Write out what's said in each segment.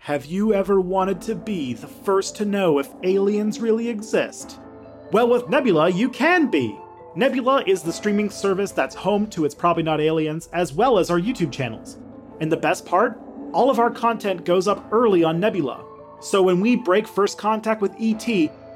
Have you ever wanted to be the first to know if aliens really exist? Well, with Nebula, you can be! Nebula is the streaming service that's home to It's Probably Not Aliens, as well as our YouTube channels. And the best part? All of our content goes up early on Nebula. So when we break first contact with ET,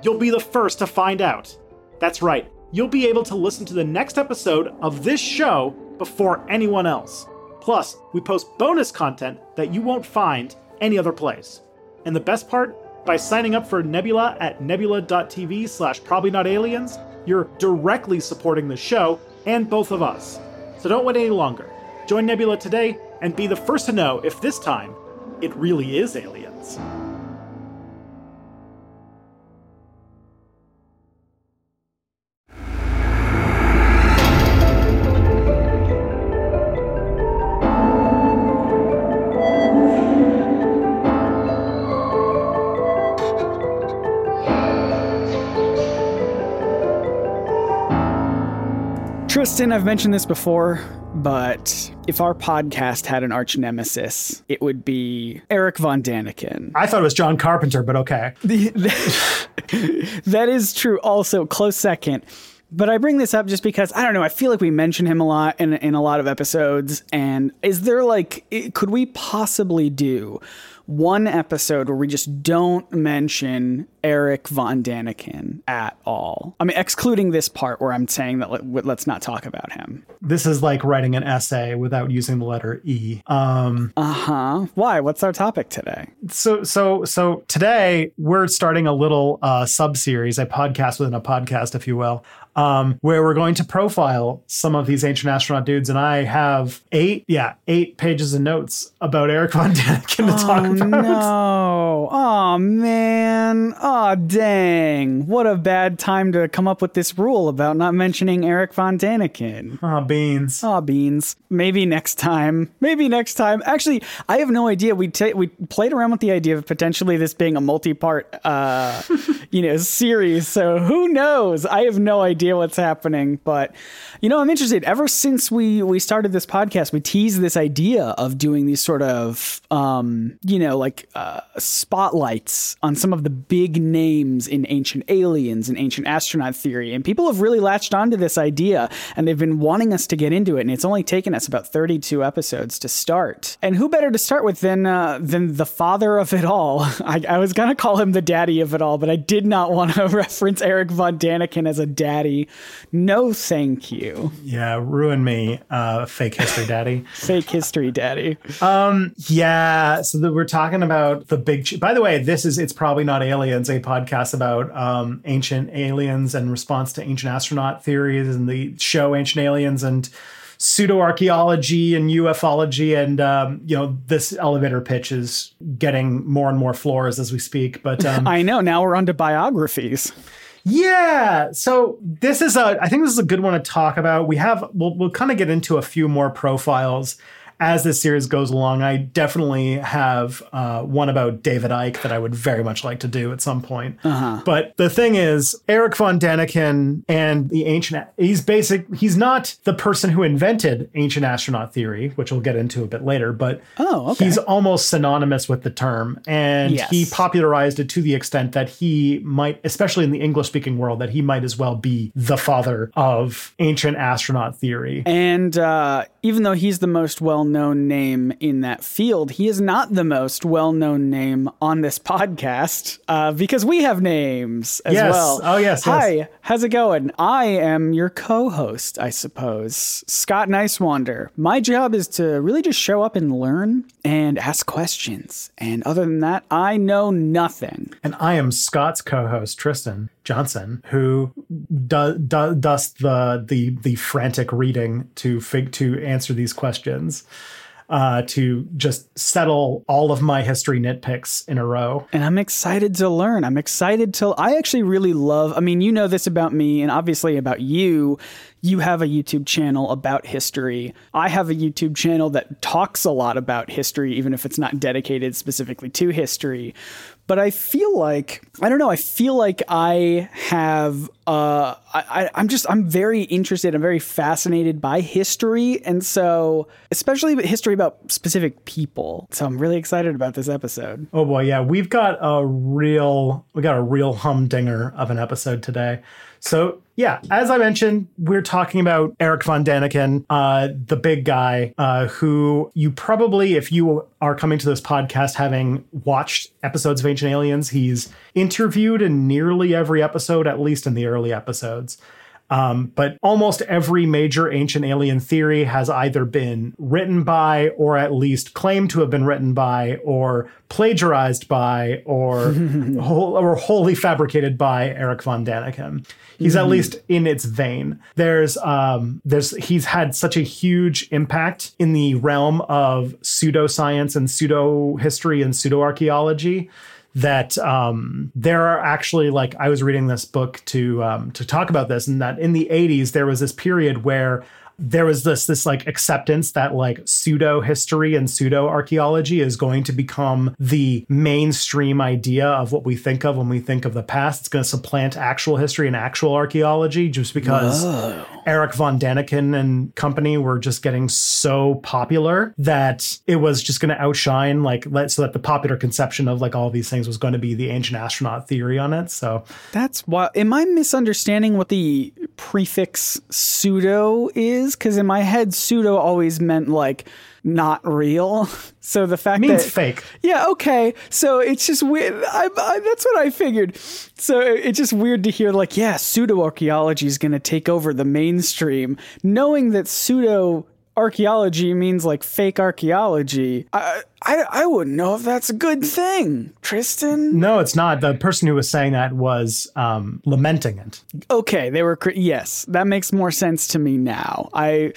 you'll be the first to find out. That's right, you'll be able to listen to the next episode of this show before anyone else. Plus, we post bonus content that you won't find any other place. And the best part? By signing up for Nebula at nebula.tv slash probably not aliens, you're directly supporting the show and both of us. So don't wait any longer. Join Nebula today and be the first to know if this time it really is aliens. I've mentioned this before, but if our podcast had an arch nemesis, it would be Eric Von Daniken. I thought it was John Carpenter, but okay. that is true. Also, close second. But I bring this up just because I don't know. I feel like we mention him a lot in in a lot of episodes. And is there like, could we possibly do one episode where we just don't mention Eric Von Daniken at all. I mean, excluding this part where I'm saying that let, us not talk about him. This is like writing an essay without using the letter E. Um, uh huh. Why? What's our topic today? So, so, so today we're starting a little uh, sub series, a podcast within a podcast, if you will, um, where we're going to profile some of these ancient astronaut dudes. And I have eight, yeah, eight pages of notes about Eric Von Daniken to oh, talk about. No. Oh, man. Oh, dang. What a bad time to come up with this rule about not mentioning Eric Von Daniken. Oh, beans. Oh, beans. Maybe next time. Maybe next time. Actually, I have no idea. We, t- we played around with the idea of potentially this being a multi part, uh, you know, series. So who knows? I have no idea idea what's happening. But you know, I'm interested. Ever since we we started this podcast, we teased this idea of doing these sort of um, you know, like uh, spotlights on some of the big names in ancient aliens and ancient astronaut theory, and people have really latched onto this idea, and they've been wanting us to get into it. And it's only taken us about 32 episodes to start. And who better to start with than uh, than the father of it all? I, I was gonna call him the daddy of it all, but I did not want to reference Eric von Daniken as a daddy daddy. No, thank you. Yeah, ruin me, uh, fake history daddy. fake history daddy. Um, yeah. So the, we're talking about the big. Ch- By the way, this is it's probably not aliens. A podcast about um, ancient aliens and response to ancient astronaut theories and the show Ancient Aliens and pseudo archaeology and ufology and um, you know this elevator pitch is getting more and more floors as we speak but um, i know now we're on to biographies yeah. So this is a I think this is a good one to talk about. We have we'll we'll kind of get into a few more profiles as this series goes along, I definitely have uh, one about David Icke that I would very much like to do at some point. Uh-huh. But the thing is, Eric von Daniken and the ancient, he's basic, he's not the person who invented ancient astronaut theory, which we'll get into a bit later, but oh, okay. he's almost synonymous with the term. And yes. he popularized it to the extent that he might, especially in the English speaking world, that he might as well be the father of ancient astronaut theory. And uh, even though he's the most well known name in that field, he is not the most well known name on this podcast uh, because we have names as yes. well. Oh, yes. Hi, yes. how's it going? I am your co host, I suppose, Scott Niswander. My job is to really just show up and learn and ask questions. And other than that, I know nothing. And I am Scott's co host, Tristan Johnson, who do, do, does the, the, the frantic reading to, fig, to answer these questions uh, to just settle all of my history nitpicks in a row. And I'm excited to learn. I'm excited to. I actually really love. I mean, you know this about me, and obviously about you you have a YouTube channel about history. I have a YouTube channel that talks a lot about history, even if it's not dedicated specifically to history but I feel like I don't know. I feel like I have. Uh, I, I'm just I'm very interested. I'm very fascinated by history, and so especially history about specific people. So I'm really excited about this episode. Oh boy, yeah, we've got a real we got a real humdinger of an episode today. So yeah, as I mentioned, we're talking about Eric von Daniken, uh, the big guy, uh, who you probably, if you are coming to this podcast having watched episodes of Ancient Aliens, he's interviewed in nearly every episode, at least in the early episodes. Um, but almost every major ancient alien theory has either been written by, or at least claimed to have been written by, or plagiarized by, or whole, or wholly fabricated by Eric von Daniken. He's mm-hmm. at least in its vein. There's um, there's he's had such a huge impact in the realm of pseudoscience and pseudo history and pseudo archaeology that um, there are actually like I was reading this book to um, to talk about this, and that in the 80s there was this period where there was this this like acceptance that like pseudo history and pseudo archaeology is going to become the mainstream idea of what we think of when we think of the past. It's going to supplant actual history and actual archaeology just because Whoa. Eric von Daniken and company were just getting so popular that it was just going to outshine like let so that the popular conception of like all these things was going to be the ancient astronaut theory on it. So that's why am I misunderstanding what the prefix pseudo is? Because in my head, pseudo always meant like not real. So the fact means that fake. Yeah, okay. So it's just weird. I, I, that's what I figured. So it's just weird to hear like, yeah, pseudo archaeology is going to take over the mainstream, knowing that pseudo archaeology means like fake archaeology. I, I I wouldn't know if that's a good thing, Tristan. No, it's not. The person who was saying that was um, lamenting it. Okay, they were. Yes, that makes more sense to me now. I.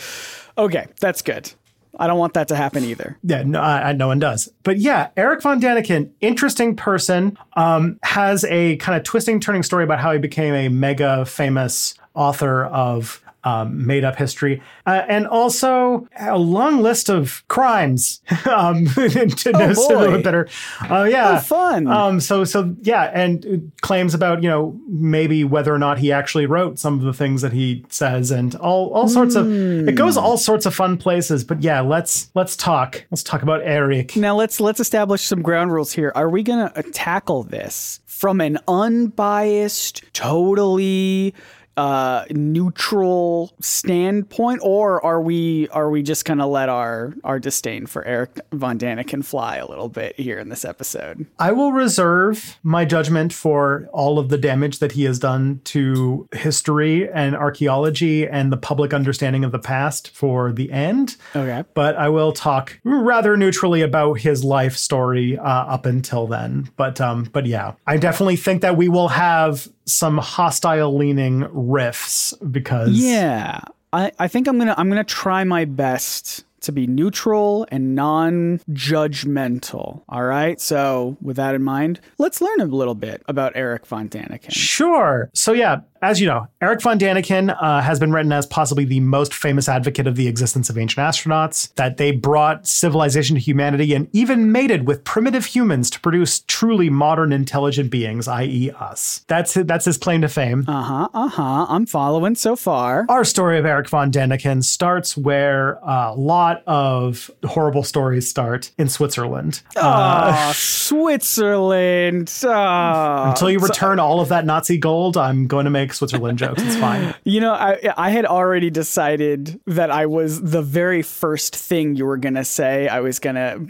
Okay, that's good. I don't want that to happen either. Yeah, no, I, no one does. But yeah, Eric von Daniken, interesting person, um, has a kind of twisting, turning story about how he became a mega famous author of um, made up history, uh, and also a long list of crimes um, to oh know a little bit better. Uh, yeah, oh, fun. Um, so so yeah, and claims about you know maybe whether or not he actually wrote some of the things that he says, and all all sorts mm. of it goes all sorts of fun places. But yeah, let's let's talk. Let's talk about Eric now. Let's let's establish some ground rules here. Are we gonna tackle this from an unbiased, totally uh, neutral standpoint, or are we are we just gonna let our our disdain for Eric von Daniken fly a little bit here in this episode? I will reserve my judgment for all of the damage that he has done to history and archaeology and the public understanding of the past for the end. Okay, but I will talk rather neutrally about his life story uh, up until then. But um, but yeah, I definitely think that we will have some hostile leaning riffs because yeah I, I think i'm gonna i'm gonna try my best to be neutral and non judgmental. All right. So, with that in mind, let's learn a little bit about Eric von Daniken. Sure. So, yeah, as you know, Eric von Daniken uh, has been written as possibly the most famous advocate of the existence of ancient astronauts, that they brought civilization to humanity and even mated with primitive humans to produce truly modern intelligent beings, i.e., us. That's that's his claim to fame. Uh huh. Uh huh. I'm following so far. Our story of Eric von Daniken starts where a lot of horrible stories start in Switzerland. Oh, uh, Switzerland. Oh, until you return all of that Nazi gold, I'm going to make Switzerland jokes. It's fine. You know, I I had already decided that I was the very first thing you were gonna say. I was gonna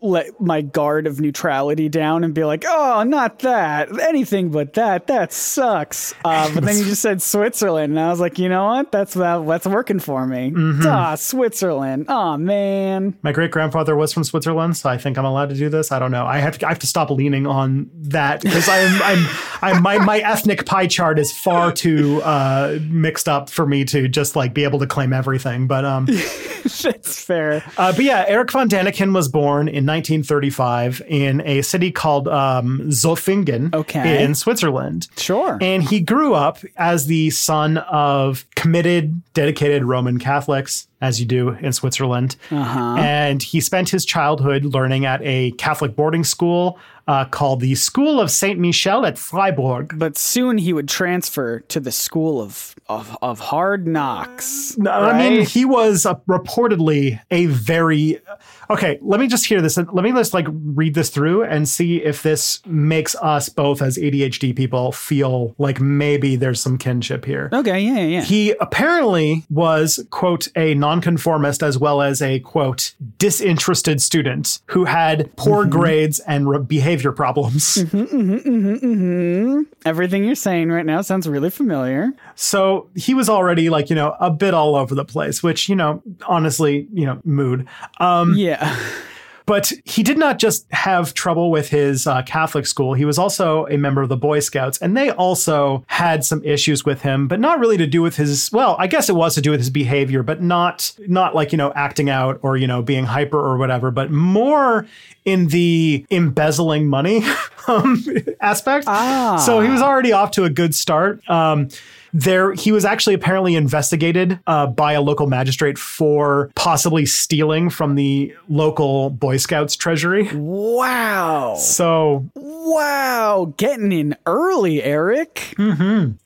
let my guard of neutrality down and be like, "Oh, not that. Anything but that. That sucks." Uh, but then you just said Switzerland, and I was like, "You know what? That's that, that's working for me." Mm-hmm. Ah, Switzerland. Oh man. My great grandfather was from Switzerland, so I think I'm allowed to do this. I don't know. I have to I have to stop leaning on that because I'm I'm I'm my my ethnic pie chart is far too uh, mixed up for me to just like be able to claim everything. But um. That's fair. Uh, but yeah, Eric von Daniken was born in 1935 in a city called um, Zofingen Okay. in Switzerland. Sure. And he grew up as the son of committed, dedicated Roman Catholics, as you do in Switzerland. Uh-huh. And he spent his childhood learning at a Catholic boarding school uh, called the School of Saint Michel at Freiburg. but soon he would transfer to the school of of, of hard knocks. I mean, he was uh, reportedly a very okay. Let me just hear this. Let me just like read this through and see if this makes us both as ADHD people feel like maybe there's some kinship here. okay, yeah, yeah, yeah. He apparently was, quote, a nonconformist as well as a, quote, disinterested student who had poor grades and re- behavior problems. Mm-hmm, mm-hmm, mm-hmm, Everything you're saying right now sounds really familiar. So he was already like, you know, a bit all over the place, which, you know, honestly, you know, mood. Um, Yeah. But he did not just have trouble with his uh, Catholic school. He was also a member of the Boy Scouts, and they also had some issues with him, but not really to do with his. Well, I guess it was to do with his behavior, but not not like you know acting out or you know being hyper or whatever, but more in the embezzling money um, aspect. Ah. So he was already off to a good start. Um, there, he was actually apparently investigated uh, by a local magistrate for possibly stealing from the local Boy Scouts treasury. Wow. So, Wow. Getting in early, Eric.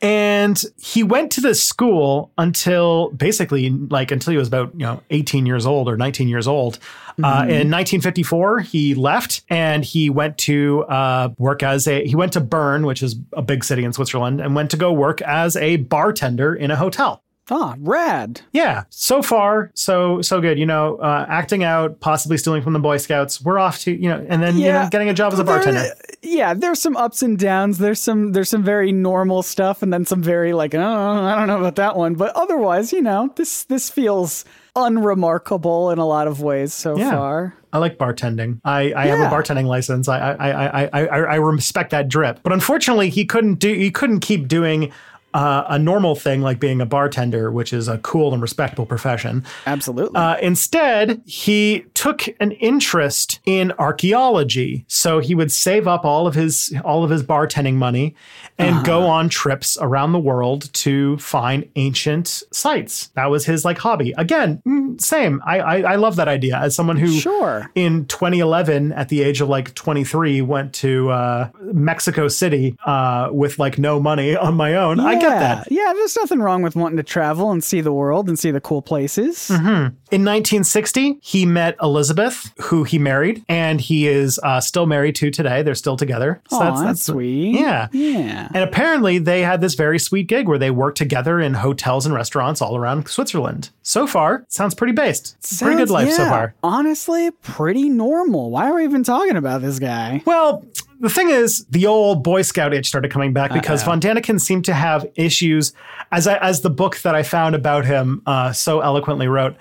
and he went to this school until basically like until he was about you know 18 years old or 19 years old. Uh, in 1954, he left and he went to uh, work as a he went to Bern, which is a big city in Switzerland, and went to go work as a bartender in a hotel. Ah, rad. Yeah, so far so so good. You know, uh, acting out, possibly stealing from the Boy Scouts. We're off to you know, and then you know, getting a job as a There- bartender. yeah, there's some ups and downs. There's some there's some very normal stuff, and then some very like oh, I don't know about that one. But otherwise, you know, this this feels unremarkable in a lot of ways so Yeah. far. I like bartending. I, I have a bartending license. I, I I I I I respect that drip. But unfortunately, he couldn't do. He couldn't keep doing. Uh, a normal thing like being a bartender, which is a cool and respectable profession. Absolutely. Uh, instead, he took an interest in archaeology. So he would save up all of his all of his bartending money and go on trips around the world to find ancient sites. That was his like hobby. Again, mm, same. I, I I love that idea. As someone who Sure. in 2011 at the age of like 23 went to uh, Mexico City uh, with like no money on my own. I get yeah. that. Yeah, there's nothing wrong with wanting to travel and see the world and see the cool places. In 1960, he met Elizabeth, who he married, and he is uh, still married to today. They're still together. So Aw, that's, sweet. Yeah. Yeah. And apparently, they had this very sweet gig where they worked together in hotels and restaurants all around Switzerland. So far, sounds pretty based. pretty good Sounds- life so far. Honestly, pretty normal. Why are we even talking about this guy? Well, the thing is, the old Boy Scout itch started coming back because Von Daniken seemed to have issues, as I, as the book that I found about him uh, so eloquently wrote.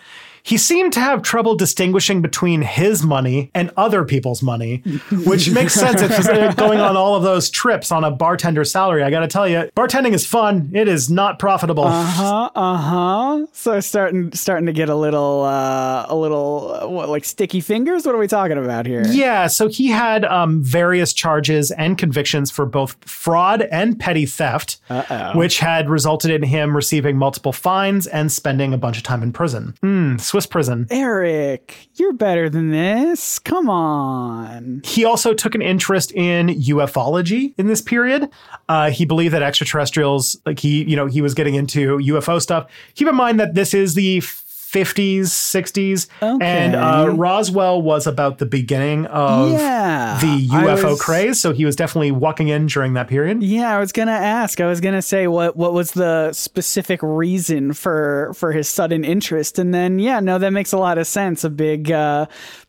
He seemed to have trouble distinguishing between his money and other people's money, which makes sense if he's uh, going on all of those trips on a bartender salary. I got to tell you, bartending is fun. It is not profitable. Uh-huh, uh-huh. So starting starting to get a little uh a little uh, what like sticky fingers? What are we talking about here? Yeah, so he had um, various charges and convictions for both fraud and petty theft, which had resulted in him receiving multiple fines and spending a bunch of time in prison. Hmm, Swiss prison. Eric, you're better than this. Come on. He also took an interest in ufology in this period. Uh, he believed that extraterrestrials, like he, you know, he was getting into UFO stuff. Keep in mind that this is the 50s, 60s, and uh, Roswell was about the beginning of Yeah. the UFO was- craze. So he was definitely walking in during that period. Yeah, I was gonna ask. I was gonna say what what was the specific reason for for his sudden interest, and then yeah, no, that makes a lot of sense. A big uh,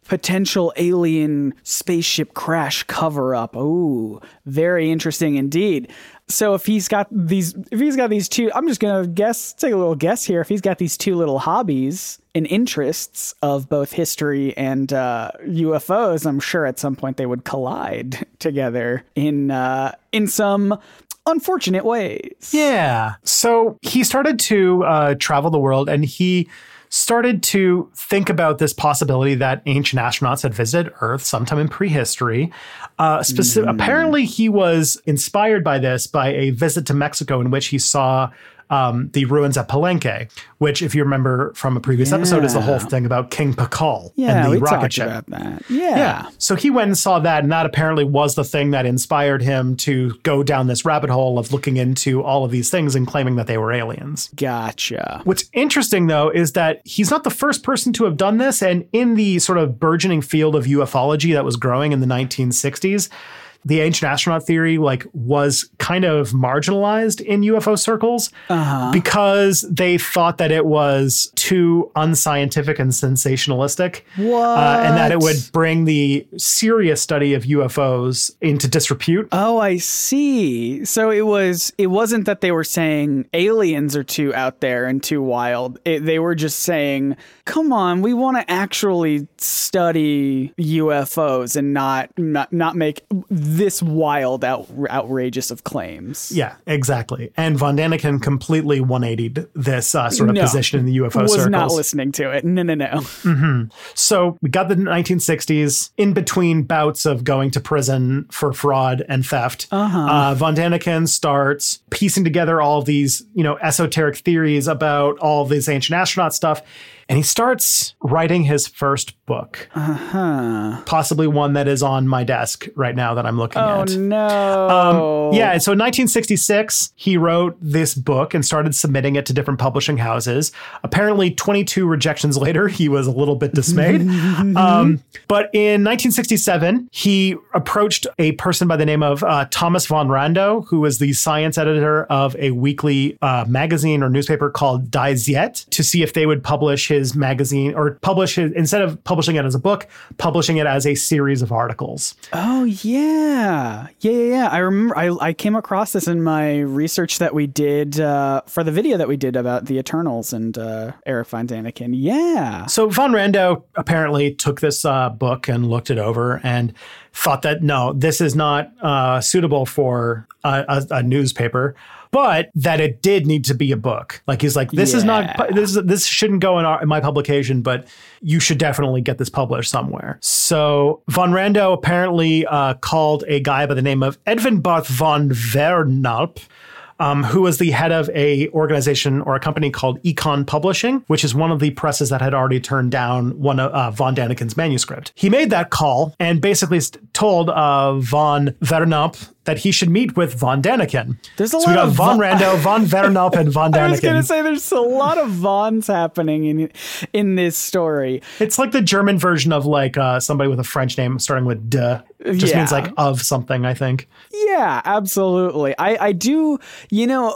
potential alien spaceship crash cover up. Oh, very interesting indeed. So if he's got these, if he's got these two, I'm just gonna guess, take a little guess here. If he's got these two little hobbies and interests of both history and uh, UFOs, I'm sure at some point they would collide together in uh, in some unfortunate ways. Yeah. So he started to uh, travel the world and he started to think about this possibility that ancient astronauts had visited Earth sometime in prehistory. Uh, specific, mm. Apparently, he was inspired by this by a visit to Mexico in which he saw um, the ruins at Palenque, which, if you remember from a previous yeah. episode, is the whole thing about King Pakal yeah, and the rocket ship. About that. Yeah. yeah. So he went and saw that, and that apparently was the thing that inspired him to go down this rabbit hole of looking into all of these things and claiming that they were aliens. Gotcha. What's interesting, though, is that he's not the first person to have done this, and in the sort of burgeoning field of ufology that was growing in the 1960s the ancient astronaut theory like was kind of marginalized in UFO circles uh-huh. because they thought that it was too unscientific and sensationalistic, uh, and that it would bring the serious study of UFOs into disrepute. Oh, I see. So it was it wasn't that they were saying aliens are too out there and too wild. It, they were just saying, "Come on, we want to actually study UFOs and not not not make." This wild, out, outrageous of claims. Yeah, exactly. And Von Daniken completely 180'd this uh, sort of no, position in the UFO was circles. not listening to it. No, no, no. Mm-hmm. So we got the 1960s in between bouts of going to prison for fraud and theft. Uh-huh. Uh, Von Daniken starts piecing together all of these, you know, esoteric theories about all this ancient astronaut stuff and he starts writing his first book. Uh-huh. Possibly one that is on my desk right now that I'm looking oh, at. Oh no. Um, yeah, so in 1966 he wrote this book and started submitting it to different publishing houses. Apparently 22 rejections later he was a little bit dismayed. um, but in 1967 he approached a person by the name of uh, Thomas von Randow, who was the science editor of a weekly uh, magazine or newspaper called Die Zeit, to see if they would publish his magazine or publish it instead of publishing it as a book, publishing it as a series of articles. Oh yeah, yeah, yeah. yeah. I remember I, I came across this in my research that we did uh, for the video that we did about the Eternals and uh, Eric Von Daniken. Yeah. So Von Randow apparently took this uh, book and looked it over and thought that no, this is not uh, suitable for a, a, a newspaper but that it did need to be a book. Like he's like, this yeah. is not this this shouldn't go in, our, in my publication, but you should definitely get this published somewhere. So von Randow apparently uh, called a guy by the name of Erwin Barth von Wehrenalp um, who was the head of a organization or a company called Econ Publishing, which is one of the presses that had already turned down one of uh, von Daniken's manuscript. He made that call and basically told uh, von Wehrenalp that he should meet with von Daniken. There's a so lot we got of von Randow, von Wehrenalp, and von Daniken. I was going to say there's a lot of Vons happening in in this story. It's like the German version of like uh, somebody with a French name starting with de. It just yeah. means like of something, I think. Yeah, absolutely. I, I do, you know,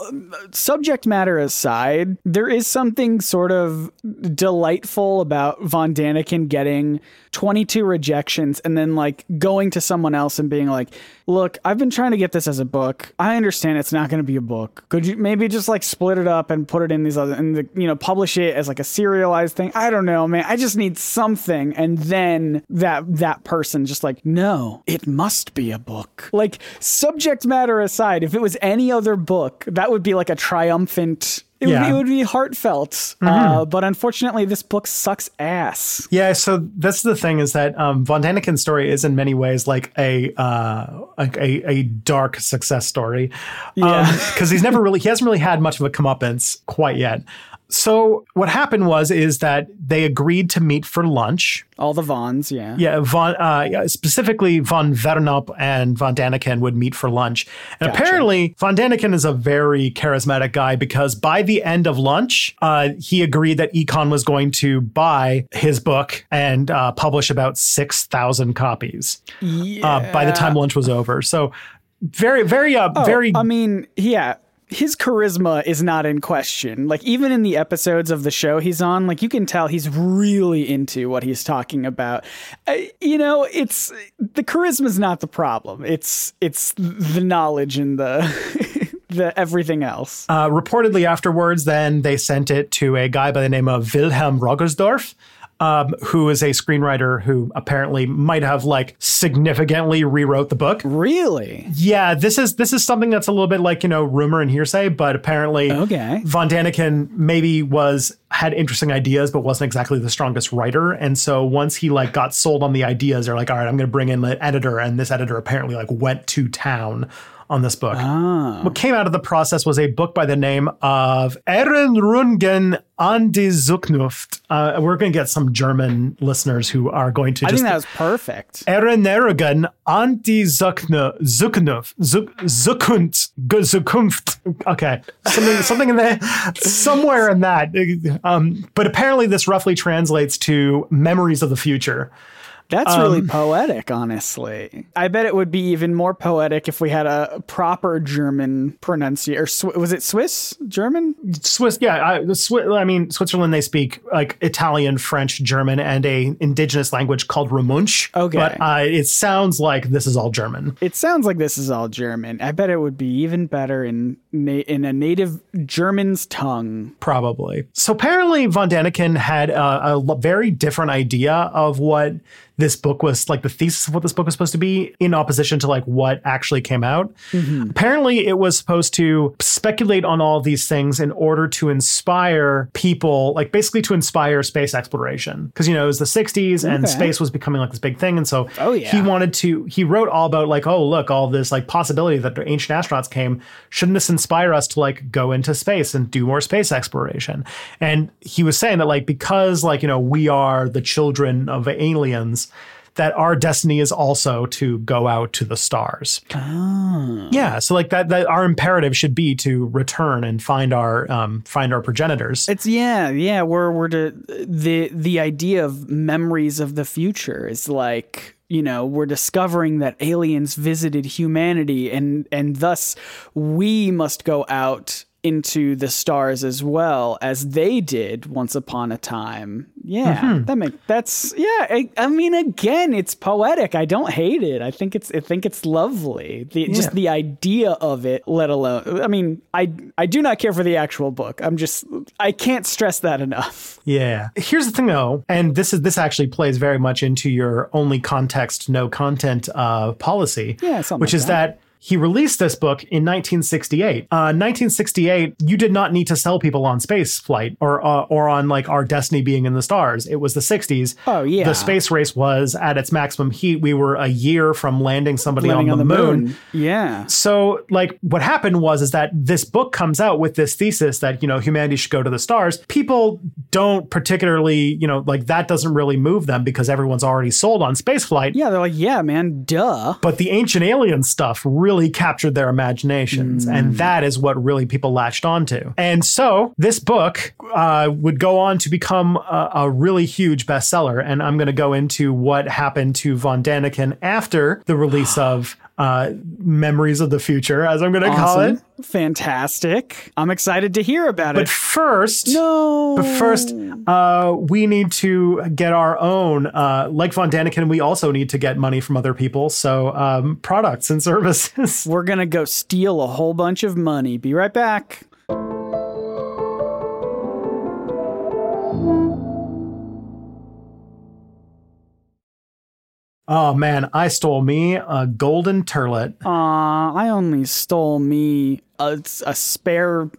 subject matter aside, there is something sort of delightful about Von Daniken getting 22 rejections and then like going to someone else and being like, look, I've been trying to get this as a book. I understand it's not going to be a book. Could you maybe just like split it up and put it in these other, and the, you know, publish it as like a serialized thing? I don't know, man. I just need something. And then that, that person just like, no, it must be a book. Like, subject matter aside, if it was any other book, that would be like a triumphant it, yeah. would, be, it would be heartfelt, mm-hmm. uh, but unfortunately, this book sucks ass. Yeah, so that's the thing is that um, Von Daniken's story is in many ways like a uh, a, a, dark success story. Yeah, because um, he's never really he hasn't really had much of a comeuppance quite yet. So what happened was is that they agreed to meet for lunch. All the Vons, yeah. Yeah, Von, uh, specifically Von Wehrenalp and Von Daniken would meet for lunch. And gotcha. apparently Von Daniken is a very charismatic guy because by the end of lunch, uh, he agreed that Econ was going to buy his book and uh, publish about 6,000 copies yeah. Uh, by the time lunch was over. So very, very, uh, oh, very. I mean, yeah his charisma is not in question. Like even in the episodes of the show he's on, like you can tell he's really into what he's talking about. Uh, you know, it's the charisma is not the problem. It's it's the knowledge and the the everything else. Uh, reportedly afterwards, then they sent it to a guy by the name of Wilhelm Roggersdorf. Um, who is a screenwriter who apparently might have like significantly rewrote the book. Really? Yeah, this is this is something that's a little bit like you know rumor and hearsay, but apparently Okay. Von Daniken maybe was had interesting ideas, but wasn't exactly the strongest writer. And so once he like got sold on the ideas, they're like, all right, I'm going to bring in an editor, and this editor apparently like went to town on this book. What came out of the process was a book by the name of Erinnerungen an die Zukunft. Uh, we're going to get some German listeners who are going to I think that was perfect. Erinnerungen an die Zukunft, Zukunft, Zuk- Zukunft, G- Zukunft. Okay, something, something in there, somewhere in that. Um, but apparently, this roughly translates to memories of the future. That's Um, really poetic, honestly. I bet it would be even more poetic if we had a proper German pronunciation. Or Sw- was it Swiss German? Swiss, yeah, I, the I mean, Switzerland. They speak like Italian, French, German, and a indigenous language called Romansh. Okay. but uh, it sounds like this is all German. It sounds like this is all German. I bet it would be even better in na- in a native German's tongue. Probably. So apparently, Von Daniken had a very different idea of what this book was like the thesis of what this book was supposed to be in opposition to like what actually came out. Mm-hmm. Apparently, it was supposed to speculate on all these things in order to inspire people, like basically to inspire space exploration. Because, you know, it was the 60s and space was becoming like this big thing. And so Oh, yeah. he wanted to, he wrote all about like, oh, look, all this like possibility that the ancient astronauts came. Shouldn't this inspire us to like go into space and do more space exploration? And he was saying that like, because like, you know, we are the children of aliens, that our destiny is also to go out to the stars. Yeah, so like that, that our imperative should be to return and find our um, find our progenitors. It's yeah, yeah. We're we're to the the idea of memories of the future is like you know we're discovering that aliens visited humanity and and thus we must go out into the stars as well as they did once upon a time. Yeah, that make that's yeah. I, I mean, again, it's poetic. I don't hate it. I think it's I think it's lovely. The, Just the idea of it, let alone. I mean, I I do not care for the actual book. I'm just I can't stress that enough. Yeah. Here's the thing though, and this is this actually plays very much into your only context, no content uh, policy. Yeah, which like is that. He released this book in 1968. Uh, 1968, you did not need to sell people on space flight or uh, or on like our destiny being in the stars. It was the 60s. Oh, yeah. The space race was at its maximum heat. We were a year from landing somebody Landing on the, moon. Yeah. So, like, what happened was is that this book comes out with this thesis that you know humanity should go to the stars. People don't particularly, you know, like that doesn't really move them because everyone's already sold on space flight. Yeah, they're like, yeah, man, duh. But the ancient alien stuff really captured their imaginations, and that is what really people latched onto. And so this book uh, would go on to become a, a really huge bestseller. And I'm going to go into what happened to von Daniken after the release of uh, Memories of the Future, as I'm going to call it. Fantastic. I'm excited to hear about it. But first, No. But first, uh, we need to get our own. Uh, like Von Daniken, we also need to get money from other people. So um, products and services. We're going to go steal a whole bunch of money. Be right back. Oh man, I stole me a golden turlet. Aw, I only stole me a, a spare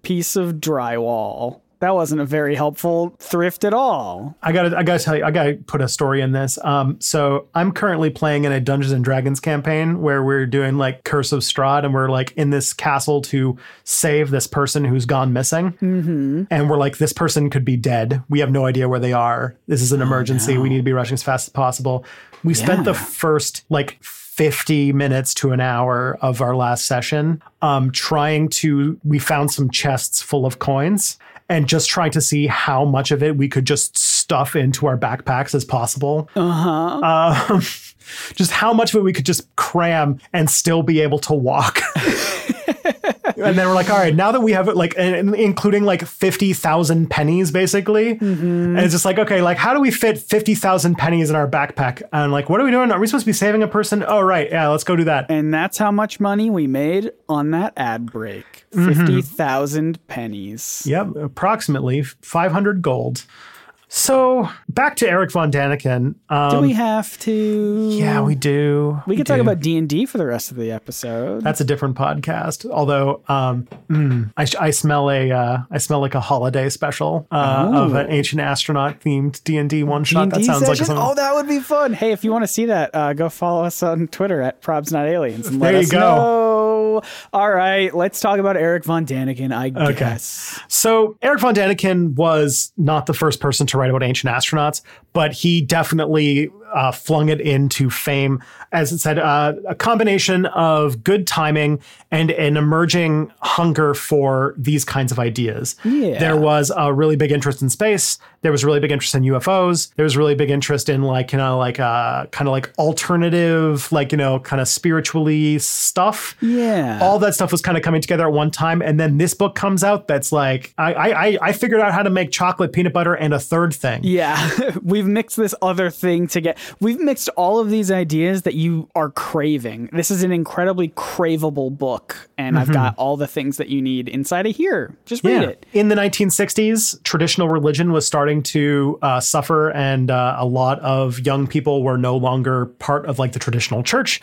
piece of drywall. That wasn't a very helpful thrift at all. I gotta, I gotta tell you, I gotta put a story in this. Um, so I'm currently playing in a Dungeons and Dragons campaign where we're doing like Curse of Strahd, and we're like in this castle to save this person who's gone missing. Mm-hmm. And we're like, this person could be dead. We have no idea where they are. This is an emergency. We need to be rushing as fast as possible. We spent the first like 50 minutes to an hour of our last session um, trying to we found some chests full of coins and just trying to see how much of it we could just stuff into our backpacks as possible uh-huh. um, just how much of it we could just cram and still be able to walk and then we're like all right now that we have it like including like 50,000 pennies basically and it's just like okay like how do we fit 50,000 pennies in our backpack? And like what are we doing? Are we supposed to be saving a person? Oh right. Yeah let's go do that. And that's how much money we made on that ad break. Mm-hmm. 50,000 pennies. Yep, approximately 500 gold. So back to Eric von Daniken. Um, Do we have to? yeah, we do. We could talk about D and D for the rest of the episode. That's a different podcast. Although um, mm, I, I smell a uh, I smell like a holiday special uh, of an ancient astronaut themed D and D one shot. That sounds like session? something. Oh, that would be fun. Hey, if you want to see that, uh, go follow us on Twitter at Probs Not Aliens. And let There you us go. know. All right, let's talk about Eric Von Daniken, I guess. So Eric von Daniken was not the first person to write about ancient astronauts, but he definitely uh, flung it into fame. As it said, uh, a combination of good timing and an emerging hunger for these kinds of ideas. Yeah. There was a really big interest in space. There was really big interest in UFOs. There was really big interest in like you know like uh, kind of like alternative like you know kind of spiritually stuff Yeah. all that stuff was kind of coming together at one time and then this book comes out that's like i i i figured out how to make chocolate peanut butter and a third thing Yeah, we've mixed this other thing together. We've mixed all of these ideas that you are craving. This is an incredibly craveable book, and I've got all the things that you need inside of here. Just read it. In the 1960s, traditional religion was starting to uh, suffer, and uh, a lot of young people were no longer part of like the traditional church.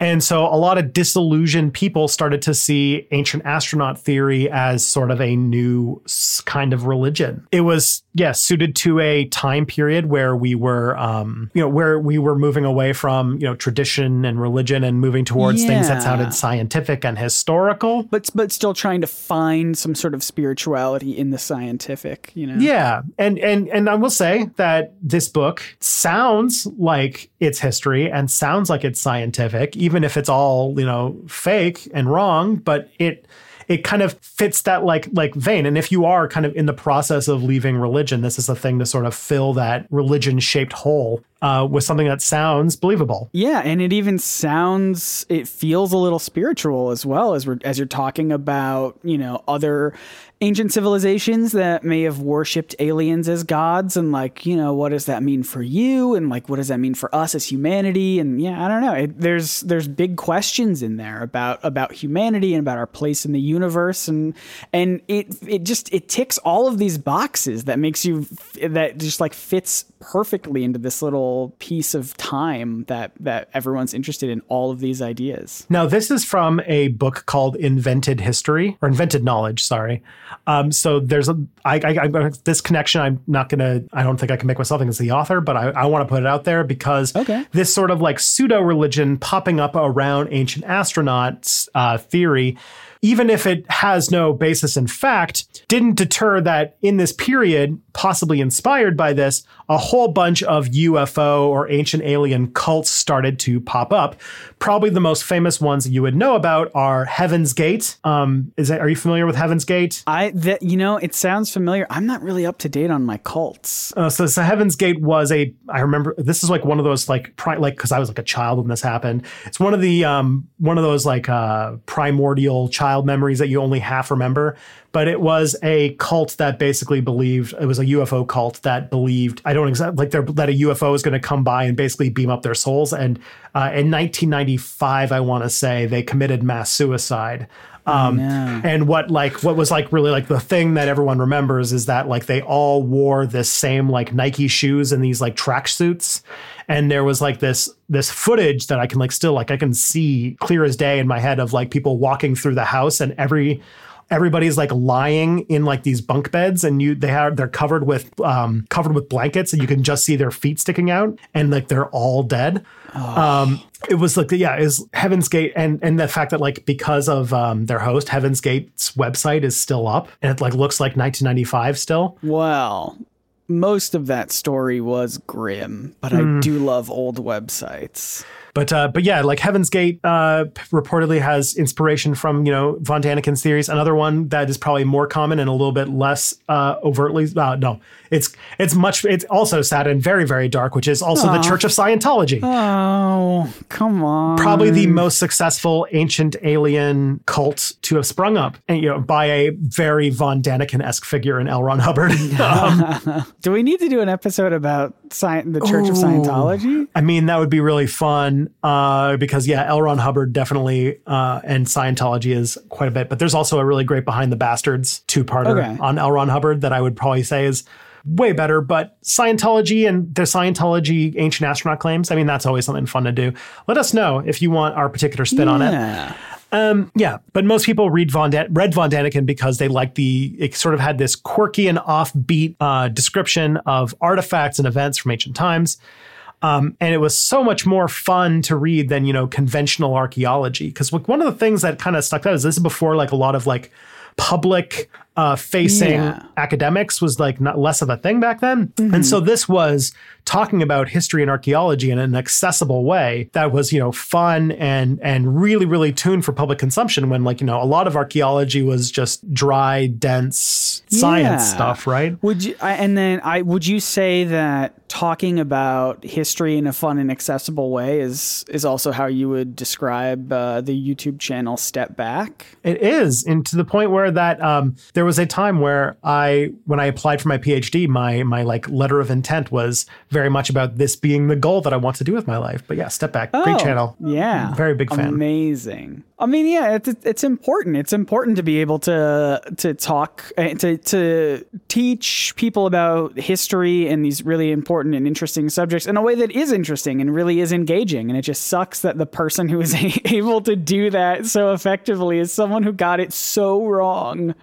And so a lot of disillusioned people started to see ancient astronaut theory as sort of a new kind of religion. It was, yes, suited to a time period where we were, um, you know, where we were moving away from, you know, tradition and religion and moving towards things that sounded scientific and historical. But but still trying to find some sort of spirituality in the scientific, you know. Yeah, and and and I will say that this book sounds like it's history and sounds like it's scientific, even if it's all you know fake and wrong. But it it kind of fits that like like vein. And if you are kind of in the process of leaving religion, this is a thing to sort of fill that religion shaped hole uh, with something that sounds believable. Yeah, and it even sounds it feels a little spiritual as well as we're as you're talking about, you know, other ancient civilizations that may have worshipped aliens as gods and like, you know, what does that mean for you? And like what does that mean for us as humanity? And yeah, I don't know. It, there's there's big questions in there about about humanity and about our place in the universe. And and it it just it ticks all of these boxes that makes you that just like fits perfectly into this little piece of time that that everyone's interested in all of these ideas. Now, this is from a book called Invented History or Invented Knowledge. Sorry. Um, so there's a I, I, I this connection. I'm not gonna. I don't think I can make myself think it's the author, but I, I want to put it out there because Okay. this sort of like pseudo religion popping up around ancient astronauts uh, theory. Even if it has no basis in fact, didn't deter that in this period, possibly inspired by this, a whole bunch of UFO or ancient alien cults started to pop up. Probably the most famous ones that you would know about are Heaven's Gate. Um, is that, are you familiar with Heaven's Gate? I that you know, it sounds familiar. I'm not really up to date on my cults. Uh, so, so Heaven's Gate was a. I remember this is like one of those like pri- like because I was like a child when this happened. It's one of the um one of those like uh primordial child memories that you only half remember. But it was a cult that basically believed it was a UFO cult that believed I don't exactly like that a UFO is going to come by and basically beam up their souls. And uh, in 1995, I want to say they committed mass suicide. Um, and what like what was like really like the thing that everyone remembers is that like they all wore this same like Nike shoes and these like track suits. And there was like this this footage that I can like still like I can see clear as day in my head of like people walking through the house and every everybody's like lying in like these bunk beds and you they have they're covered with um covered with blankets and you can just see their feet sticking out and like they're all dead um it was like yeah is heaven's gate and and the fact that like because of um their host heaven's gate's website is still up and it like looks like 1995 still Well, most of that story was grim, but Hmm. I do love old websites. But uh, but yeah, like Heaven's Gate uh, reportedly has inspiration from you know von Daniken's theories. Another one that is probably more common and a little bit less uh, overtly uh, no, it's it's much it's also sad and very very dark, which is also the Church of Scientology. Oh, come on. Probably the most successful ancient alien cult to have sprung up, and you know by a very von Daniken esque figure in L. Ron Hubbard. um, Do we need to do an episode about sci- the Church of Scientology? I mean, that would be really fun uh, because, yeah, L. Ron Hubbard definitely uh, and Scientology is quite a bit. But there's also a really great Behind the Bastards two parter Okay. on L. Ron Hubbard that I would probably say is way better. But Scientology and the Scientology ancient astronaut claims, I mean, that's always something fun to do. Let us know if you want our particular spin on it. Yeah. Um, yeah, but most people read Von Dan- read Von Daniken because they like the it sort of had this quirky and offbeat uh, description of artifacts and events from ancient times. Um, and it was so much more fun to read than you know conventional archaeology because like, one of the things that kind of stuck out is this is before like a lot of like public uh, facing Yeah. academics was like not less of a thing back then. And so this was talking about history and archaeology in an accessible way that was, you know, fun and and really, really tuned for public consumption when like, you know, a lot of archaeology was just dry, dense science Yeah. stuff, right? Would you? And then I would you say that talking about history in a fun and accessible way is is also how you would describe uh, the YouTube channel Step Back? It is, and to the point where that um, there was a time where I, when I applied for my PhD, my my like letter of intent was very much about this being the goal that I want to do with my life. But yeah, step back, great Oh, channel, Yeah. very big fan. Amazing. I mean, yeah, it's it's important. It's important to be able to to talk uh, to to teach people about history and these really important and interesting subjects in a way that is interesting and really is engaging. And it just sucks that the person who is able to do that so effectively is someone who got it so wrong.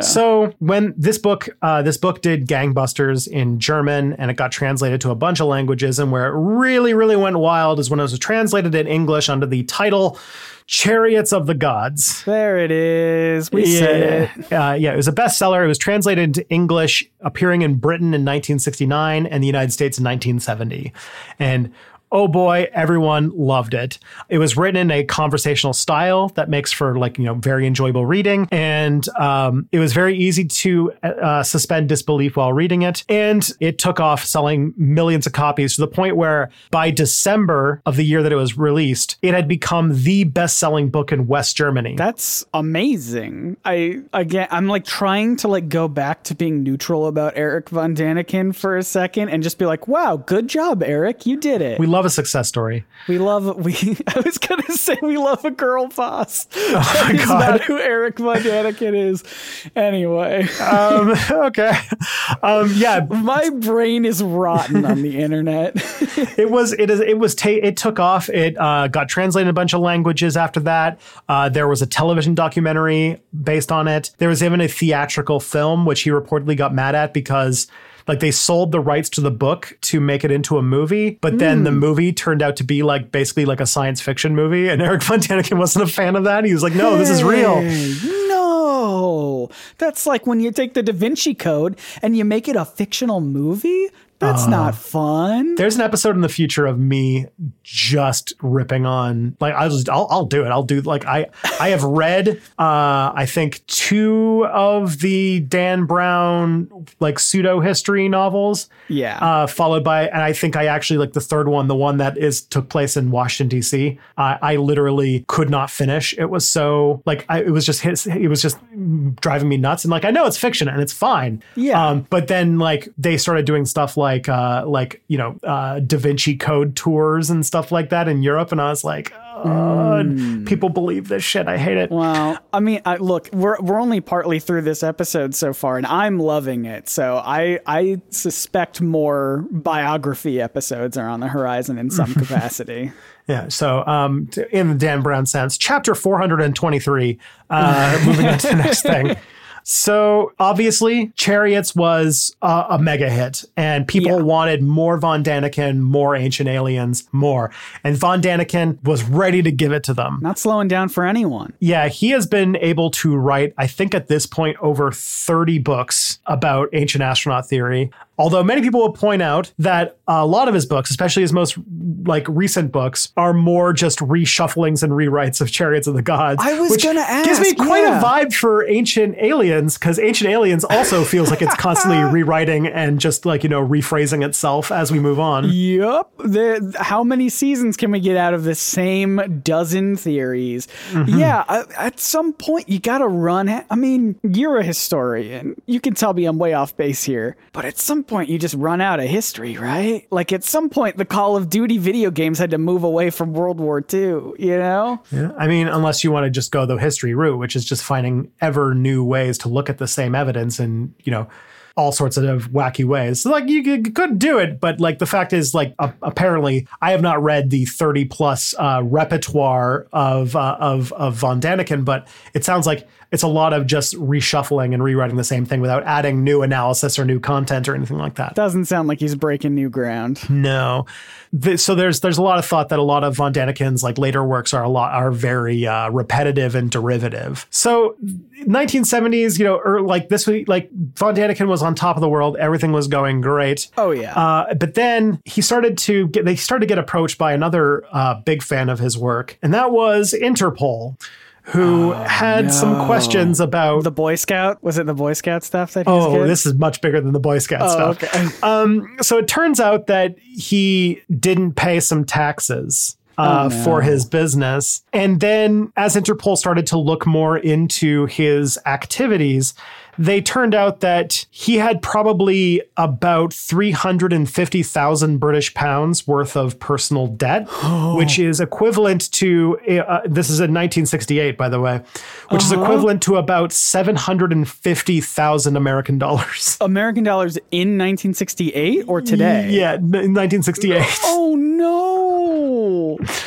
So when this book, uh, this book did gangbusters in German, and it got translated to a bunch of languages. And where it really, really went wild is when it was translated in English under the title "Chariots of the Gods." There it is. We said it. Uh, yeah, it was a bestseller. It was translated into English, appearing in Britain in 1969 and the United States in 1970. And oh boy, everyone loved it. It was written in a conversational style that makes for like, you know, very enjoyable reading. And um, it was very easy to uh, suspend disbelief while reading it. And it took off selling millions of copies to the point where by December of the year that it was released, it had become the best selling book in West Germany. That's amazing. I again I'm like trying to like go back to being neutral about Eric Von Daniken for a second and just be like, wow, good job, Eric. You did it. we love a success story. We love we I was gonna say we love a girl boss. Oh my God. not who Eric Von Daniken is. Anyway. um, okay. Um, yeah, My brain is rotten on the internet. it was. It is. It was. Ta- it took off. It uh, got translated in a bunch of languages after that. Uh, there was a television documentary based on it. There was even a theatrical film, which he reportedly got mad at because. Like they sold the rights to the book to make it into a movie, but then the hmm. movie turned out to be like basically like a science fiction movie, and Eric Von Daniken wasn't a fan of that. He was like, "No, this is real." Hey, No. That's like when you take the Da Vinci Code and you make it a fictional movie. That's not fun. There's an episode in the future of me just ripping on like I'll just I'll, I'll do it. I'll do like I I have read uh I think two of the Dan Brown like pseudo history novels. Yeah. Uh followed by and I think I actually like the third one, the one that is took place in Washington DC. I I literally could not finish. It was so like I, it was just his it was just driving me nuts and like I know it's fiction and it's fine. Yeah. Um but then like they started doing stuff like uh like you know uh da vinci code tours and stuff like that in europe and i was like oh, people believe this shit i hate it Well, I mean, I, look, we're we're only partly through this episode so far, and I'm loving it. So I I suspect more biography episodes are on the horizon in some capacity. yeah so um in the dan brown sense chapter 423 uh moving on to the next thing So obviously, Chariots was uh, a mega hit, and people Yeah. wanted more Von Daniken, more Ancient Aliens, more. And Von Daniken was ready to give it to them. Not slowing down for anyone. Yeah, he has been able to write, I think at this point, over 30 books about ancient astronaut theory. Although many people will point out that a lot of his books, especially his most like recent books, are more just reshufflings and rewrites of Chariots of the Gods. I was which gonna ask. Gives me quite yeah. a vibe for Ancient Aliens because Ancient Aliens also feels like it's constantly rewriting and just like you know rephrasing itself as we move on. Yep. The, how many seasons can we get out of the same dozen theories? Mm-hmm. Yeah, at some point you got to run. I mean, you're a historian. You can tell me I'm way off base here, but at some point you just run out of history, right? Like at some point the Call of Duty video games had to move away from World War II, you know? Yeah. I mean, unless you want to just go the history route, which is just finding ever new ways to look at the same evidence and, you know, all sorts of wacky ways. So, like you, could do it, but like the fact is, like uh, apparently, I have not read the thirty plus uh, repertoire of uh, of of Von Daniken, but it sounds like it's a lot of just reshuffling and rewriting the same thing without adding new analysis or new content or anything like that. Doesn't sound like he's breaking new ground. No, the, so there's there's a lot of thought that a lot of von Daniken's like later works are a lot are very uh, repetitive and derivative. So 1970s, you know, or like this week, like von Daniken was on top of the world. Everything was going great. Oh yeah. Uh, but then he started to get they started to get approached by another uh, big fan of his work, and that was Interpol who had some questions about the Boy Scout was it the Boy Scout stuff that he Oh, getting? this is much bigger than the Boy Scout Oh, stuff. okay. Um, so it turns out that he didn't pay some taxes. Uh, Oh, no. For his business. And then, as Interpol started to look more into his activities, they turned out that he had probably about 350,000 British pounds worth of personal debt, which is equivalent to, uh, this is in 1968, by the way, which is equivalent to about 750,000 American dollars. American dollars in 1968 or today? Yeah, n- 1968. Oh no!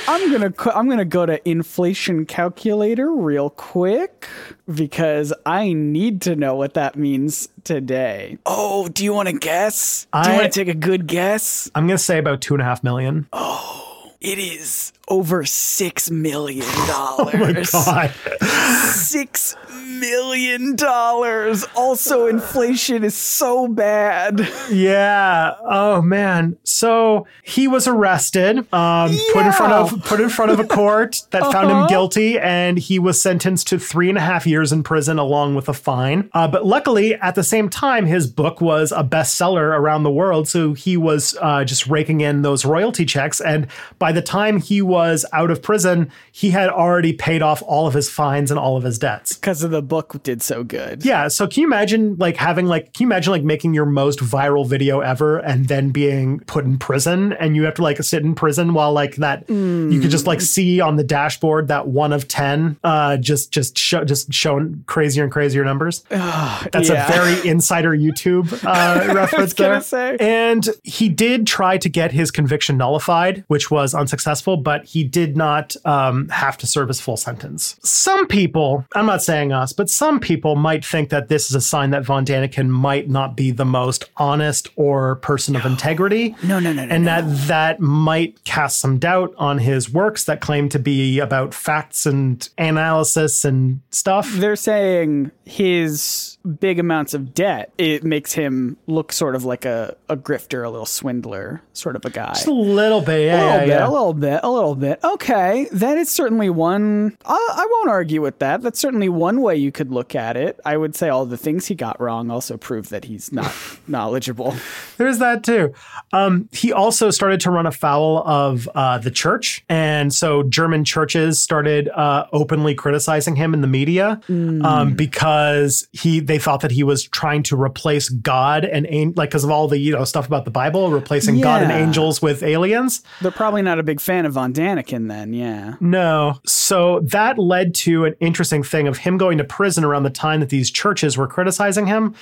I'm gonna I'm gonna go to inflation calculator real quick because I need to know what that means today. Oh, do you want to guess? Do you I- want to take a good guess? I'm going to say about two and a half million. Oh, it is over six million dollars. Oh my God. Six million dollars. Also, inflation is so bad. Yeah. Oh man. So he was arrested, um, put in front of put in front of a court that found him guilty, and he was sentenced to three and a half years in prison along with a fine. Uh, but luckily, at the same time, his book was a bestseller around the world, so he was uh, just raking in those royalty checks. And by the time he was out of prison, he had already paid off all of his fines and all of his debts. Because of the book did so good. Yeah. So can you imagine like having like can you imagine like making your most viral video ever and then being put in prison and you have to like sit in prison while like that you could just like see on the dashboard that one of ten uh just just show just showing crazier and crazier numbers. That's yeah. a very insider YouTube uh, reference there. say. And he did try to get his conviction nullified, which was unsuccessful, but he did not um, have to serve his full sentence. Some people, I'm not saying us, but some people might think that this is a sign that Von Daniken might not be the most honest or person of integrity. No, no, no, no, And no. that that might cast some doubt on his works that claim to be about facts and analysis and stuff. They're saying his big amounts of debt it makes him look sort of like a, a grifter, a little swindler, sort of a guy. Just a little bit, yeah, a little yeah, bit, yeah. a little bit, a little bit. Okay, that is certainly one. I, I won't argue with that. That's certainly one way you could look at it. I would say all the things he got wrong also prove that he's not knowledgeable. There's that too. Um, he also started to run afoul of uh, the church, and so German churches started uh, openly criticizing him in the media um, because he they thought that he was trying to replace God and an- like because of all the you know stuff about the Bible, replacing God and angels with aliens. They're probably not a big fan of Von Daniken then. Yeah. No. So that led to an interesting thing of him going to prison around the time that these churches were criticizing him.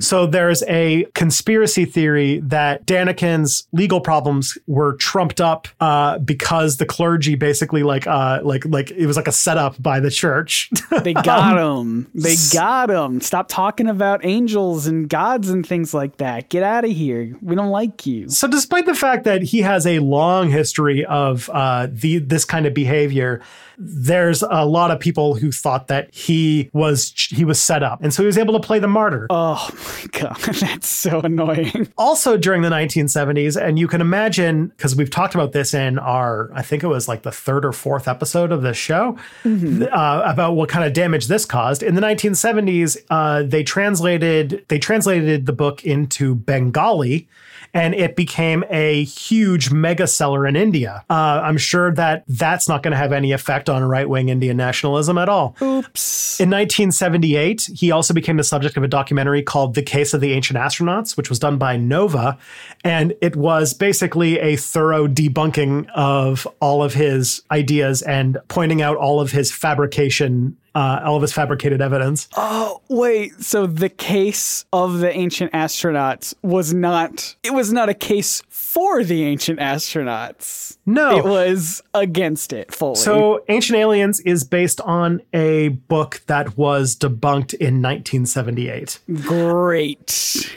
So there's a conspiracy theory that Daniken's legal problems were trumped up uh, because the clergy basically like uh, like like it was like a setup by the church. They got him. They got him. Stop talking about angels and gods and things like that. Get out of here. We don't like you. So, despite the fact that he has a long history of uh, the this kind of behavior, there's a lot of people who thought that he was he was set up, and so he was able to play the martyr. Oh my god, that's so annoying. also during the 1970s, and you can imagine because we've talked about this in our, I think it was like the third or fourth episode of this show uh, about what kind of damage this caused. In the 1970s, uh, they translated they translated the book into Bengali. And it became a huge mega seller in India. Uh, I'm sure that that's not going to have any effect on right wing Indian nationalism at all. Oops. In 1978, he also became the subject of a documentary called The Case of the Ancient Astronauts, which was done by Nova. And it was basically a thorough debunking of all of his ideas and pointing out all of his fabrication uh, all of his fabricated evidence. Oh, wait. So the case of the ancient astronauts was not it was not a case for the ancient astronauts. No. It was against it fully. So, Ancient Aliens is based on a book that was debunked in 1978. great.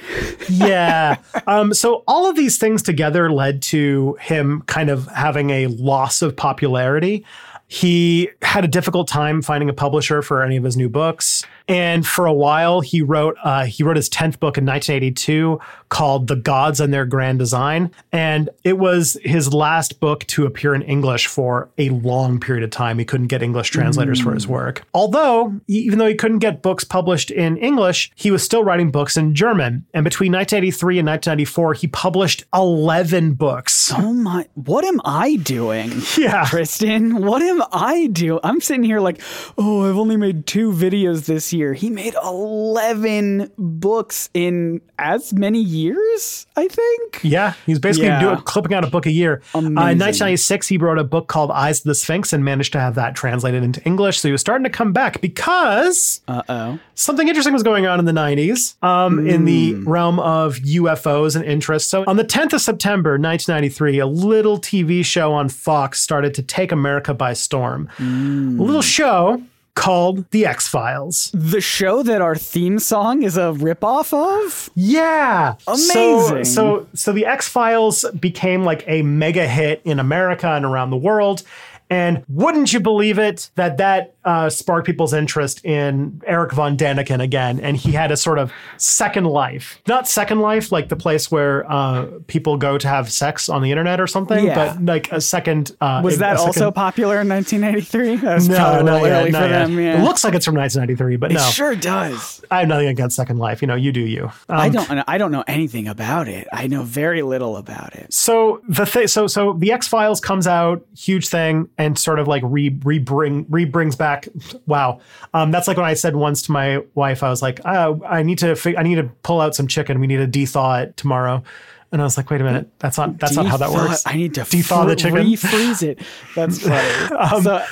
yeah. Um, so all of these things together led to him kind of having a loss of popularity. He had a difficult time finding a publisher for any of his new books, and for a while he wrote uh, he wrote his tenth book in 1982 called "The Gods and Their Grand Design," and it was his last book to appear in English for a long period of time. He couldn't get English translators for his work. Although, even though he couldn't get books published in English, he was still writing books in German. And between 1983 and 1994, he published 11 books. Oh my what am I doing? Yeah. Tristan, what am I doing? I'm sitting here like, oh, I've only made two videos this year. He made 11 books in as many years, I think. Yeah, he's basically Yeah. doing clipping out a book a year. Uh, in 1996, he wrote a book called Eyes of the Sphinx and managed to have that translated into English. So he was starting to come back because Uh oh. something interesting was going on in the 90s um, in the Hmm. realm of UFOs and interest. So on the 10th of September, 1993, a little TV show on Fox started to take America by storm. Hmm. A little show called The X Files. The show that our theme song is a ripoff of? Yeah. Amazing. So so so the X-Files became like a mega hit in America and around the world. And wouldn't you believe it that that uh, sparked people's interest in Eric von Daniken again, and he had a sort of second life, not second life like the place where uh, people go to have sex on the internet or something, Yeah. but like a second. Uh, Was that a also popular in 1983? That was No, not yet, not for yet. them. Yeah. It looks like it's from 1993, but it no, sure does. I have nothing against Second Life. You know, you do you. Um, I don't. I don't know anything about it. I know very little about it. so the thing so so the x files comes out huge thing and sort of like re rebring re brings back wow um that's like when i said once to my wife i was like oh, i need to fig- i need to pull out some chicken we need to dethaw it tomorrow and i was like wait a minute that's not that's not how that works I need to Dethaw the fr- chicken? Um, refreeze it. That's funny. so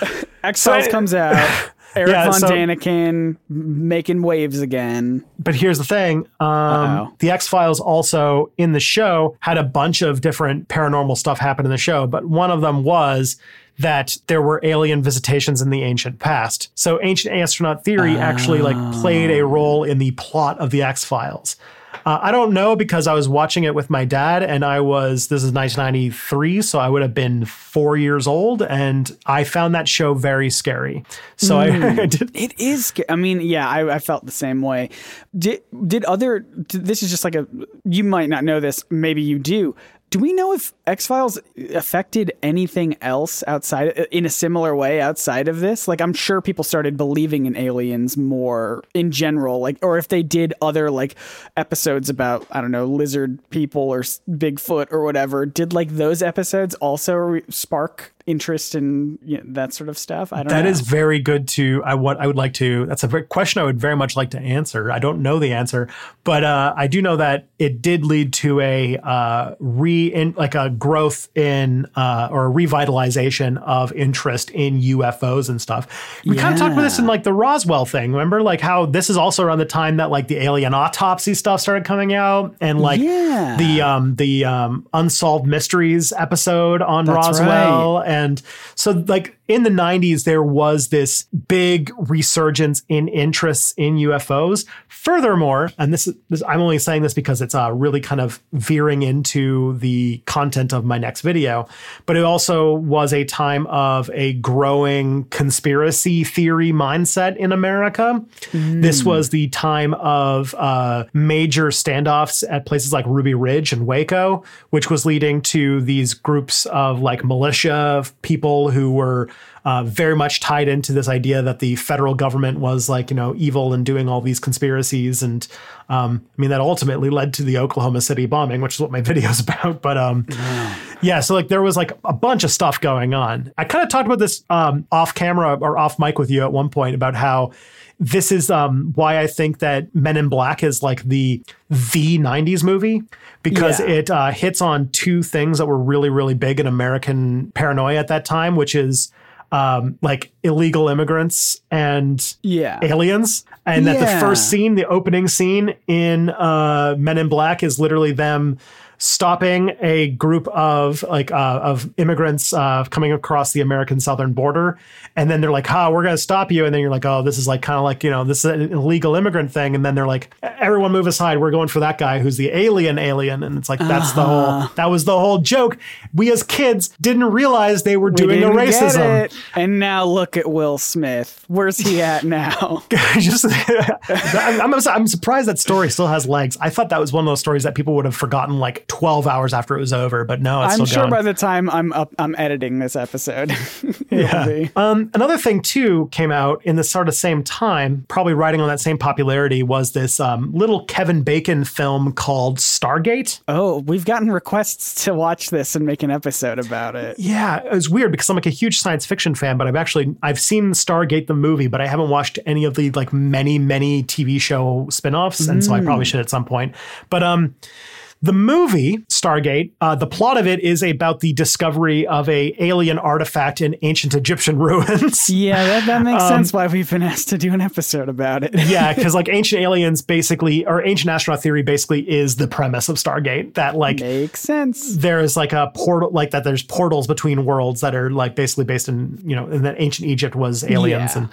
X Files so- comes out. Eric Yeah, Von so- Daniken making waves again. but here's the thing um, the x-files also in the show had a bunch of different paranormal stuff happen in the show but one of them was that there were alien visitations in the ancient past. So ancient astronaut theory actually like played a role in the plot of the x-files uh, I don't know because I was watching it with my dad, and I was this is 1993, so I would have been four years old, and I found that show very scary. So I, I did It is. I mean, yeah, I, I felt the same way. Did did other? Did, this is just like a. You might not know this. Maybe you do. Do we know if X Files affected anything else outside in a similar way outside of this? Like, I'm sure people started believing in aliens more in general, like, or if they did other like episodes about I don't know lizard people or Bigfoot or whatever. Did like those episodes also re- spark interest in you know, that sort of stuff? I don't. That know. is very good to. I what I would like to. That's a question I would very much like to answer. I don't know the answer, but uh, I do know that it did lead to a uh, re in, like a growth in uh, or a revitalization of interest in UFOs and stuff. We kind of talked about this in like the Roswell thing. Remember, like how this is also around the time that like the alien autopsy stuff started coming out, and like Yeah. the um the um unsolved mysteries episode on That's Roswell and so like in the 90s there was this big resurgence in interests in UFOs furthermore and this is this, I'm only saying this because it's uh, really kind of veering into the content of my next video but it also was a time of a growing conspiracy theory mindset in America. This was the time of uh, major standoffs at places like Ruby Ridge and Waco, which was leading to these groups of like militia people who were uh, very much tied into this idea that the federal government was like, you know, evil and doing all these conspiracies. And um, I mean, that ultimately led to the Oklahoma City bombing, which is what my video is about. But um, yeah, so like there was like a bunch of stuff going on. I kind of talked about this um, off camera or off mic with you at one point about how this is um, why I think that Men in Black is like the the '90s movie because Yeah. it uh, hits on two things that were really really big in American paranoia at that time, which is um, like illegal immigrants and Yeah. aliens, and that the first scene, the opening scene in uh, Men in Black, is literally them stopping a group of like uh, of immigrants uh, coming across the American southern border, and then they're like, "Ha, we're gonna stop you," and then you're like, "Oh, this is like kind of like you know this is an illegal immigrant thing," and then they're like, "Everyone move aside, we're going for that guy who's the alien alien," and it's like that's the whole that was the whole joke. We as kids didn't realize they were We doing a didn't racism. And now look at Will Smith. Where's he at now? Just I'm, I'm, I'm surprised that story still has legs. I thought that was one of those stories that people would have forgotten like 12 hours after it was over, but no, it's I'm sure by the time I'm up, I'm editing this episode. Be. Um, another thing too came out in the sort of same time, probably riding on that same popularity, was this um, little Kevin Bacon film called Stargate. Oh, we've gotten requests to watch this and make an episode about it. Yeah, it was weird because I'm like a huge science fiction fan, but I've actually I've seen Stargate the movie, but I haven't watched any of the like many many TV show spin-offs, and so I probably should at some point. But um the movie Stargate, uh, the plot of it is about the discovery of a alien artifact in ancient Egyptian ruins. Yeah, that, that Um, makes sense why we've been asked to do an episode about it. yeah, because like ancient aliens basically, or ancient astronaut theory basically is the premise of Stargate. That like Makes sense. there is like a portal, like that. There's portals between worlds that are like basically based in you know, and that ancient Egypt was aliens Yeah. and.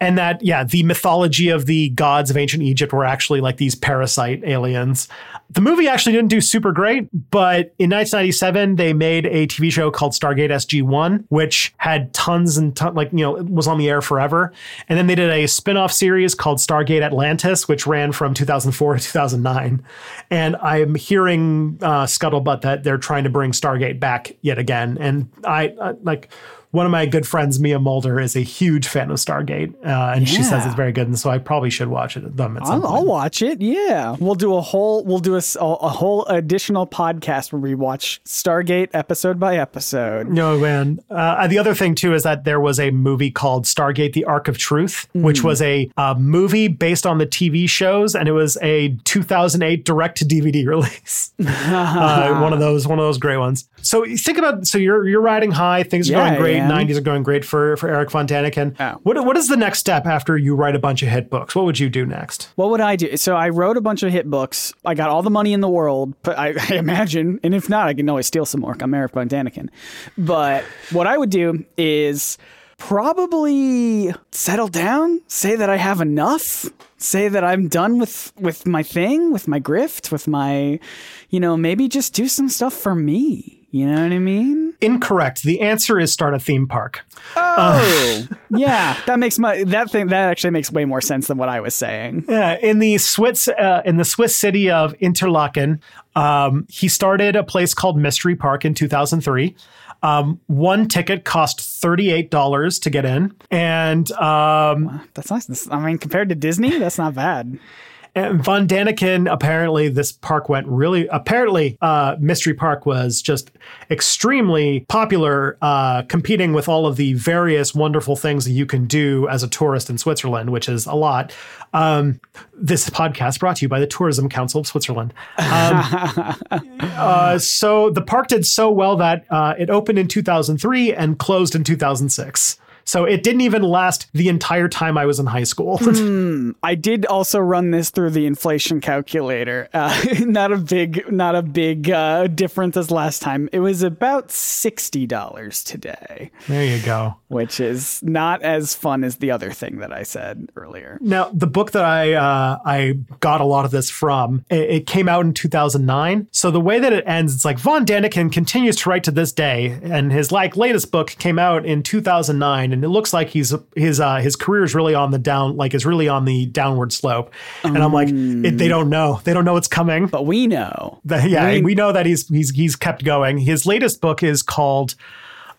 And that, yeah, the mythology of the gods of ancient Egypt were actually like these parasite aliens. The movie actually didn't do super great, but in 1997, they made a TV show called Stargate SG1, which had tons and ton, like, you know, was on the air forever. And then they did a spin off series called Stargate Atlantis, which ran from 2004 to 2009. And I'm hearing uh, scuttlebutt that they're trying to bring Stargate back yet again. And I, uh, like, one of my good friends, Mia Mulder, is a huge fan of Stargate, uh, and she says it's very good, and so I probably should watch it them I'll. I'll watch it. Yeah, we'll do a whole we'll do a, a- a whole additional podcast where we watch Stargate episode by episode. No, man. Uh, the other thing too is that there was a movie called Stargate: The Ark of Truth, which was a uh, movie based on the TV shows, and it was a 2008 direct to DVD release. uh, one of those, one of those great ones. So think about, so you're you're riding high, things are Yeah, going great, I am. 90s are going great for for Eric Von Daniken. Oh. What what is the next step after you write a bunch of hit books? What would you do next? What would I do? So I wrote a bunch of hit books. I got all the money in the world, but I, I imagine, and if not, I can always steal some more. I'm Eric Von Daniken. But what I would do is probably settle down, say that I have enough, say that I'm done with with my thing, with my grift, with my, you know, maybe just do some stuff for me. You know what I mean? Incorrect. The answer is start a theme park. Oh, yeah. That makes my that thing that actually makes way more sense than what I was saying. Yeah, in the Swiss uh, in the Swiss city of Interlaken, um, he started a place called Mystery Park in 2003. Um, one ticket cost thirty eight dollars to get in, and um, That's nice. I mean, compared to Disney, that's not bad. And Von Daniken apparently this park went really apparently uh, Mystery Park was just extremely popular, uh, competing with all of the various wonderful things that you can do as a tourist in Switzerland, which is a lot. Um, this podcast brought to you by the Tourism Council of Switzerland. Um, uh, so the park did so well that uh, it opened in 2003 and closed in 2006. So it didn't even last the entire time I was in high school. I did also run this through the inflation calculator. Uh, not a big, not a big uh, difference as last time. It was about sixty dollars today, there you go. which is not as fun as the other thing that I said earlier. Now, the book that I uh, I got a lot of this from, it, it came out in 2009. So the way that it ends, it's like Von Daniken continues to write to this day, and his like latest book came out in 2009, and it looks like he's his uh, his career is really on the down, like is really on the downward slope. And I'm like, it, they don't know, they don't know what's coming. But we know. The- yeah, We- we know that he's he's he's kept going. His latest book is called.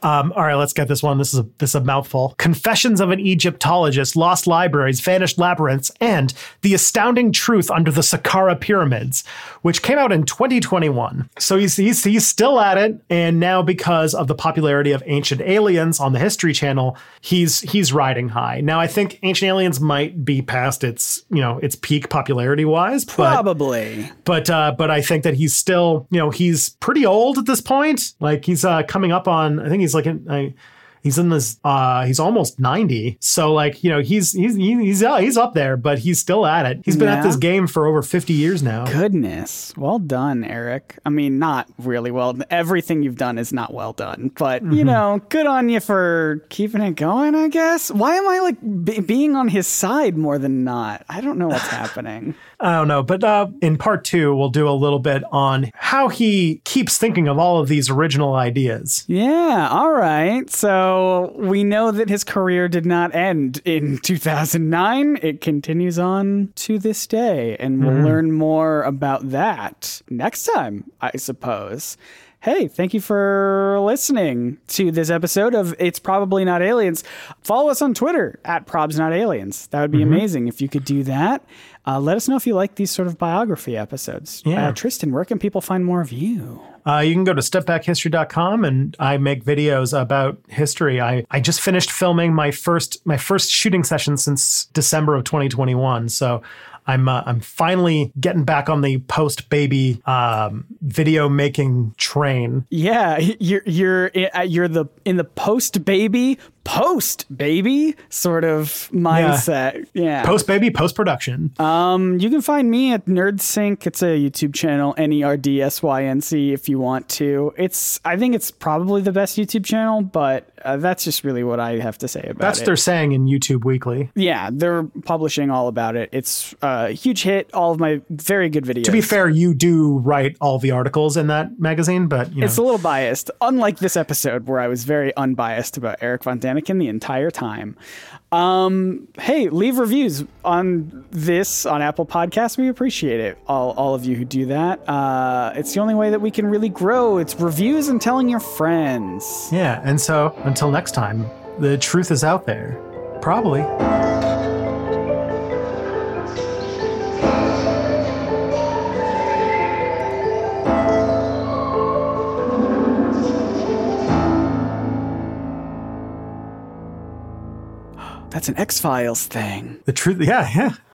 Um, all right, let's get this one. This is a this is a mouthful. Confessions of an Egyptologist, Lost Libraries, Vanished Labyrinths, and The Astounding Truth Under the Saqqara Pyramids, which came out in 2021. So he's, he's he's still at it, and now because of the popularity of Ancient Aliens on the History Channel, he's he's riding high. Now I think Ancient Aliens might be past its you know its peak popularity wise, but Probably. but uh, but I think that he's still, you know, he's pretty old at this point. Like he's uh, coming up on, I think he's like in, I, he's in this uh he's almost 90 so like you know he's he's he's uh, he's up there but he's still at it he's been Yeah. at this game for over 50 years now Goodness. Well done, Eric. I mean, not really well. Everything you've done is not well done, but Mm-hmm. you know, good on you for keeping it going, I guess. Why am I like be being on his side more than not? I don't know what's happening. I don't know, but uh, in part two, we'll do a little bit on how he keeps thinking of all of these original ideas. Yeah, all right. So we know that his career did not end in 2009. It continues on to this day, and we'll learn more about that next time, I suppose. Hey, thank you for listening to this episode of It's Probably Not Aliens. Follow us on Twitter at Probs Not Aliens. That would be amazing if you could do that. Uh, let us know if you like these sort of biography episodes. Yeah. Uh, Tristan, where can people find more of you? Uh, you can go to stepbackhistory.com and I make videos about history. I, I just finished filming my first my first shooting session since December of 2021. So I'm uh, I'm finally getting back on the post baby um, video making train. Yeah, you're you're you're the in the post baby post baby sort of mindset. Yeah. Post baby post production. um, you can find me at NerdSync. It's a YouTube channel, N E R D S Y N C. If you want to, it's I think it's probably the best YouTube channel, but uh, that's just really what I have to say about it. That's it. what they're saying in YouTube Weekly. yeah, they're publishing all about it. It's a huge hit. All of my very good videos. To be fair, you do write all the articles in that magazine, but you know, It's a little biased, unlike this episode where I was very unbiased about Eric Von Daniken the entire time. Um, hey, leave reviews on this on Apple Podcasts. We appreciate it. All, all of you who do that. Uh, it's the only way that we can really grow. It's reviews and telling your friends. yeah. And so until next time, the truth is out there. Probably. That's an X Files thing. The truth. Yeah. Yeah.